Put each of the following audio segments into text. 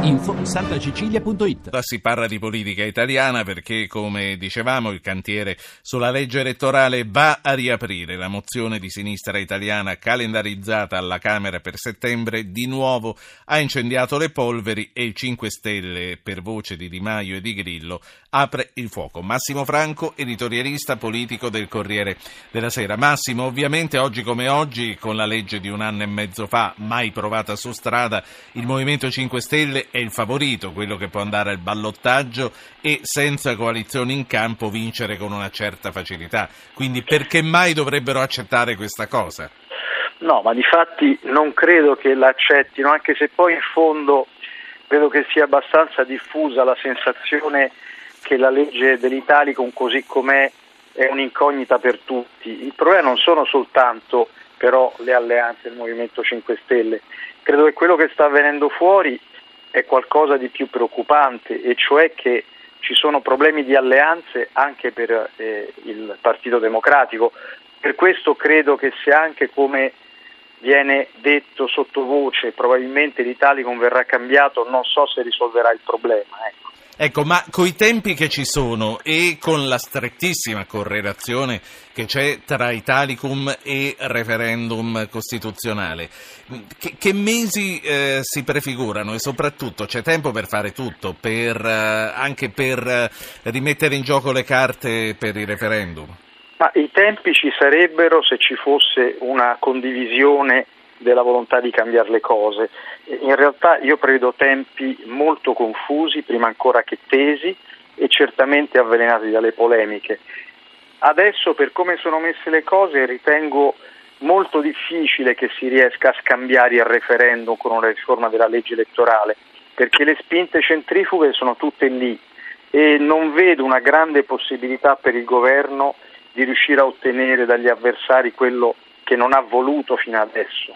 Info santacecilia.it Si parla di politica italiana perché, come dicevamo, il cantiere sulla legge elettorale va a riaprire. La mozione di sinistra italiana calendarizzata alla Camera per settembre di nuovo ha incendiato le polveri e il 5 Stelle, per voce di Di Maio e di Grillo, apre il fuoco. Massimo Franco, editorialista politico del Corriere della Sera. Massimo, ovviamente oggi come oggi, con la legge di un anno e mezzo fa, mai provata su strada, il Movimento 5 Stelle è il favorito, quello che può andare al ballottaggio e senza coalizioni in campo vincere con una certa facilità. Quindi perché mai dovrebbero accettare questa cosa? No, ma di fatti non credo che l'accettino, anche se poi in fondo credo che sia abbastanza diffusa la sensazione che la legge dell'Italicum così com'è è un'incognita per tutti. Il problema non sono soltanto però le alleanze del Movimento 5 Stelle, credo che quello che sta avvenendo fuori è qualcosa di più preoccupante, e cioè che ci sono problemi di alleanze anche per eh, il Partito Democratico. Per questo credo che sia anche come viene detto sottovoce, probabilmente l'Italicum verrà cambiato, non so se risolverà il problema. Ecco. Ecco, ma coi tempi che ci sono e con la strettissima correlazione che c'è tra Italicum e referendum costituzionale, che, che mesi eh, si prefigurano e soprattutto c'è tempo per fare tutto, per, eh, anche per eh, rimettere in gioco le carte per il referendum? Ma i tempi ci sarebbero se ci fosse una condivisione della volontà di cambiare le cose. In realtà io prevedo tempi molto confusi, prima ancora che tesi e certamente avvelenati dalle polemiche. Adesso per come sono messe le cose ritengo molto difficile che si riesca a scambiare il referendum con una riforma della legge elettorale, perché le spinte centrifughe sono tutte lì e non vedo una grande possibilità per il governo di riuscire a ottenere dagli avversari quello che non ha voluto fino adesso.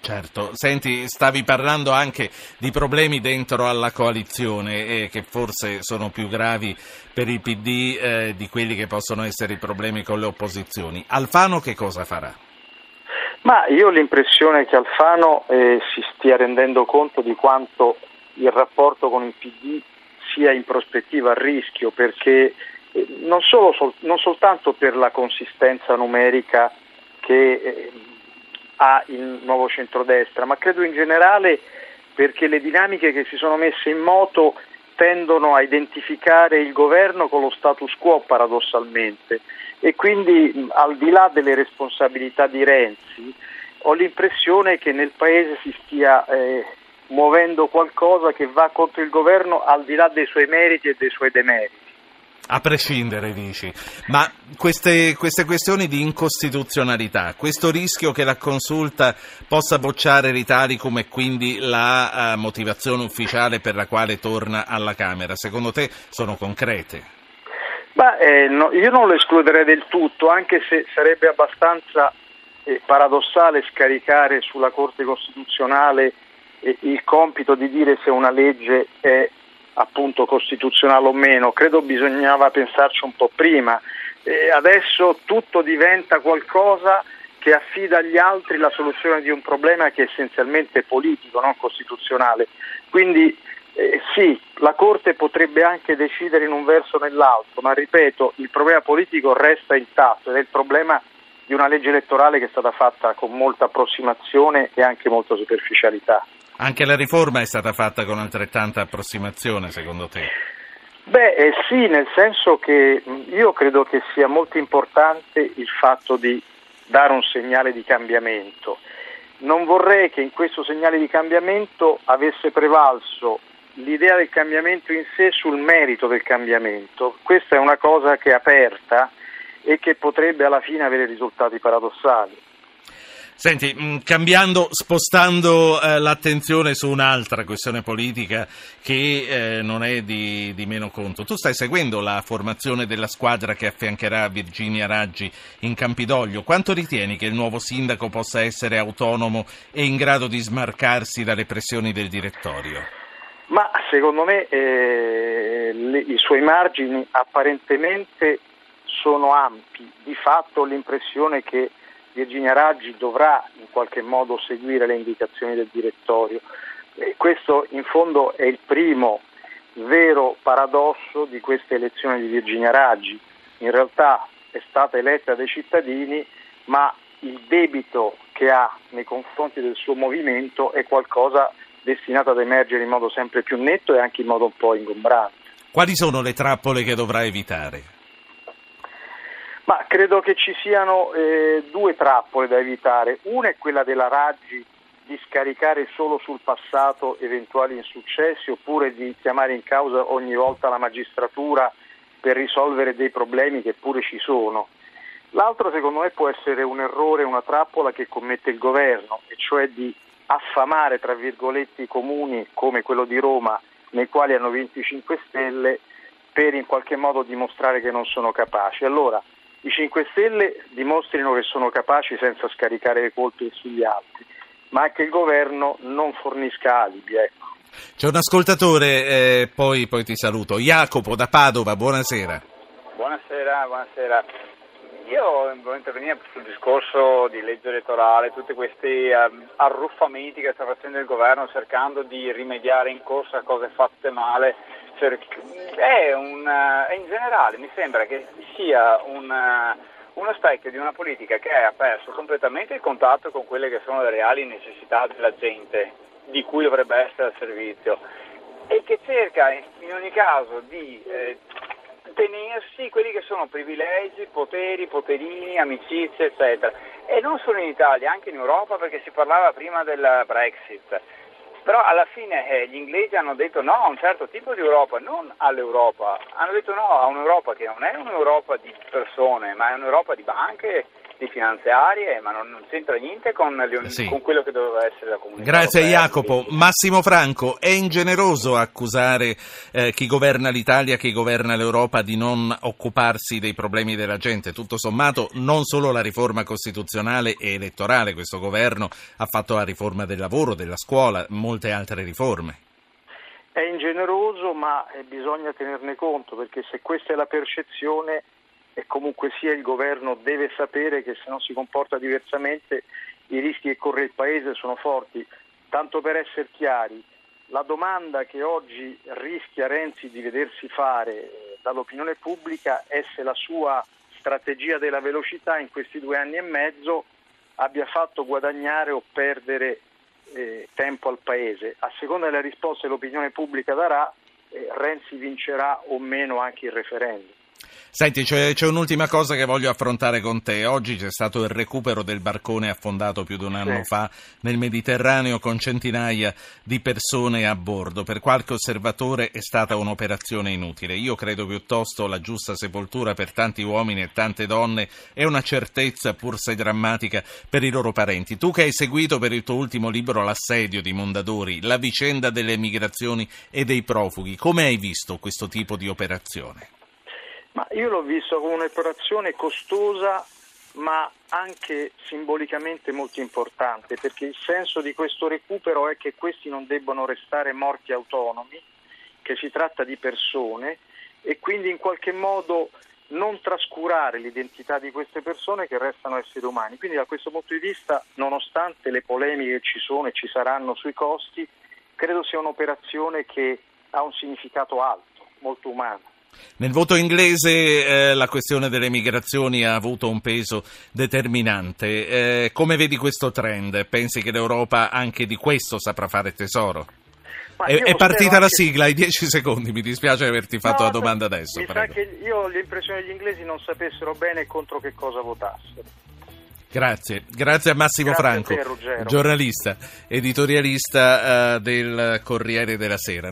Certo, senti, stavi parlando anche di problemi dentro alla coalizione eh, che forse sono più gravi per il PD eh, di quelli che possono essere i problemi con le opposizioni. Alfano che cosa farà? Ma io ho l'impressione che Alfano eh, si stia rendendo conto di quanto il rapporto con il PD sia in prospettiva a rischio perché eh, non, solo, non soltanto per la consistenza numerica che eh, ha il nuovo centrodestra, ma credo in generale perché le dinamiche che si sono messe in moto tendono a identificare il governo con lo status quo paradossalmente e quindi al di là delle responsabilità di Renzi ho l'impressione che nel Paese si stia eh, muovendo qualcosa che va contro il governo al di là dei suoi meriti e dei suoi demeriti. A prescindere, dici. Ma queste, queste, questioni di incostituzionalità, questo rischio che la consulta possa bocciare l'Italicum e quindi la uh, motivazione ufficiale per la quale torna alla Camera, secondo te sono concrete? Bah, eh, no, io non lo escluderei del tutto, anche se sarebbe abbastanza eh, paradossale scaricare sulla Corte Costituzionale eh, il compito di dire se una legge è appunto costituzionale o meno, credo bisognava pensarci un po' prima. E adesso tutto diventa qualcosa che affida agli altri la soluzione di un problema che è essenzialmente politico, non costituzionale. Quindi eh, sì, la Corte potrebbe anche decidere in un verso o nell'altro, ma ripeto, il problema politico resta intatto ed è il problema di una legge elettorale che è stata fatta con molta approssimazione e anche molta superficialità. Anche la riforma è stata fatta con altrettanta approssimazione, secondo te? Beh, eh, sì, nel senso che io credo che sia molto importante il fatto di dare un segnale di cambiamento. Non vorrei che in questo segnale di cambiamento avesse prevalso l'idea del cambiamento in sé sul merito del cambiamento. Questa è una cosa che è aperta e che potrebbe alla fine avere risultati paradossali. Senti, mm, cambiando, spostando eh, l'attenzione su un'altra questione politica che eh, non è di, di, meno conto, tu stai seguendo la formazione della squadra che affiancherà Virginia Raggi in Campidoglio. Quanto ritieni che il nuovo sindaco possa essere autonomo e in grado di smarcarsi dalle pressioni del direttorio? Ma secondo me eh, le, i suoi margini apparentemente sono ampi. Di fatto l'impressione che Virginia Raggi dovrà in qualche modo seguire le indicazioni del direttorio. E questo in fondo è il primo vero paradosso di questa elezione di Virginia Raggi. In realtà è stata eletta dai cittadini, ma il debito che ha nei confronti del suo movimento è qualcosa destinato ad emergere in modo sempre più netto e anche in modo un po' ingombrante. Quali sono le trappole che dovrà evitare? Ma credo che ci siano eh, due trappole da evitare. Una è quella della Raggi di scaricare solo sul passato eventuali insuccessi oppure di chiamare in causa ogni volta la magistratura per risolvere dei problemi che pure ci sono. L'altro secondo me può essere un errore, una trappola che commette il governo, e cioè di affamare tra virgolette i comuni come quello di Roma nei quali hanno vinto i 5 Stelle per in qualche modo dimostrare che non sono capaci. Allora, i 5 Stelle dimostrino che sono capaci senza scaricare le colpe sugli altri, ma anche il governo non fornisca alibi. Ecco. C'è un ascoltatore, eh, poi, poi, ti saluto. Jacopo da Padova, buonasera. Buonasera, buonasera. Io volevo intervenire sul discorso di legge elettorale, tutti questi uh, arruffamenti che sta facendo il governo cercando di rimediare in corsa a cose fatte male è un, eh, in generale mi sembra che sia un, eh, uno specchio di una politica che ha perso completamente il contatto con quelle che sono le reali necessità della gente di cui dovrebbe essere al servizio e che cerca in ogni caso di eh, tenersi quelli che sono privilegi, poteri, poterini, amicizie, eccetera. E non solo in Italia, anche in Europa, perché si parlava prima del Brexit. Però alla fine eh, gli inglesi hanno detto no a un certo tipo di Europa, non all'Europa, hanno detto no a un'Europa che non è un'Europa di persone, ma è un'Europa di banche, di finanziarie, ma non, non c'entra niente con, le, sì. con, quello che doveva essere la comunità. Grazie europea. Jacopo. Massimo Franco, è ingeneroso accusare eh, chi governa l'Italia, chi governa l'Europa di non occuparsi dei problemi della gente. Tutto sommato non solo la riforma costituzionale e elettorale, questo governo ha fatto la riforma del lavoro, della scuola, molte altre riforme. È ingeneroso, ma eh, bisogna tenerne conto perché se questa è la percezione e comunque sia il governo deve sapere che se non si comporta diversamente i rischi che corre il Paese sono forti. Tanto per essere chiari, la domanda che oggi rischia Renzi di vedersi fare eh, dall'opinione pubblica è se la sua strategia della velocità in questi due anni e mezzo abbia fatto guadagnare o perdere eh, tempo al Paese. A seconda delle risposte che l'opinione pubblica darà, eh, Renzi vincerà o meno anche il referendum. Senti, c'è, c'è, un'ultima cosa che voglio affrontare con te. Oggi c'è stato il recupero del barcone affondato più di un anno sì. fa nel Mediterraneo con centinaia di persone a bordo. Per qualche osservatore è stata un'operazione inutile. Io credo piuttosto la giusta sepoltura per tanti uomini e tante donne è una certezza, pur se drammatica, per i loro parenti. Tu che hai seguito per il tuo ultimo libro L'assedio di Mondadori, la vicenda delle migrazioni e dei profughi, come hai visto questo tipo di operazione? Ma io l'ho visto come un'operazione costosa ma anche simbolicamente molto importante perché il senso di questo recupero è che questi non debbano restare morti autonomi, che si tratta di persone e quindi in qualche modo non trascurare l'identità di queste persone che restano esseri umani. Quindi da questo punto di vista, nonostante le polemiche che ci sono e ci saranno sui costi, credo sia un'operazione che ha un significato alto, molto umano. Nel voto inglese eh, la questione delle migrazioni ha avuto un peso determinante. Eh, come vedi questo trend? Pensi che l'Europa anche di questo saprà fare tesoro? È, è, partita la sigla, hai dieci secondi, mi dispiace averti fatto no, la domanda adesso. Mi prego. sa che io ho l'impressione che gli inglesi non sapessero bene contro che cosa votassero. Grazie, grazie a Massimo grazie Franco, te, giornalista, editorialista uh, del Corriere della Sera.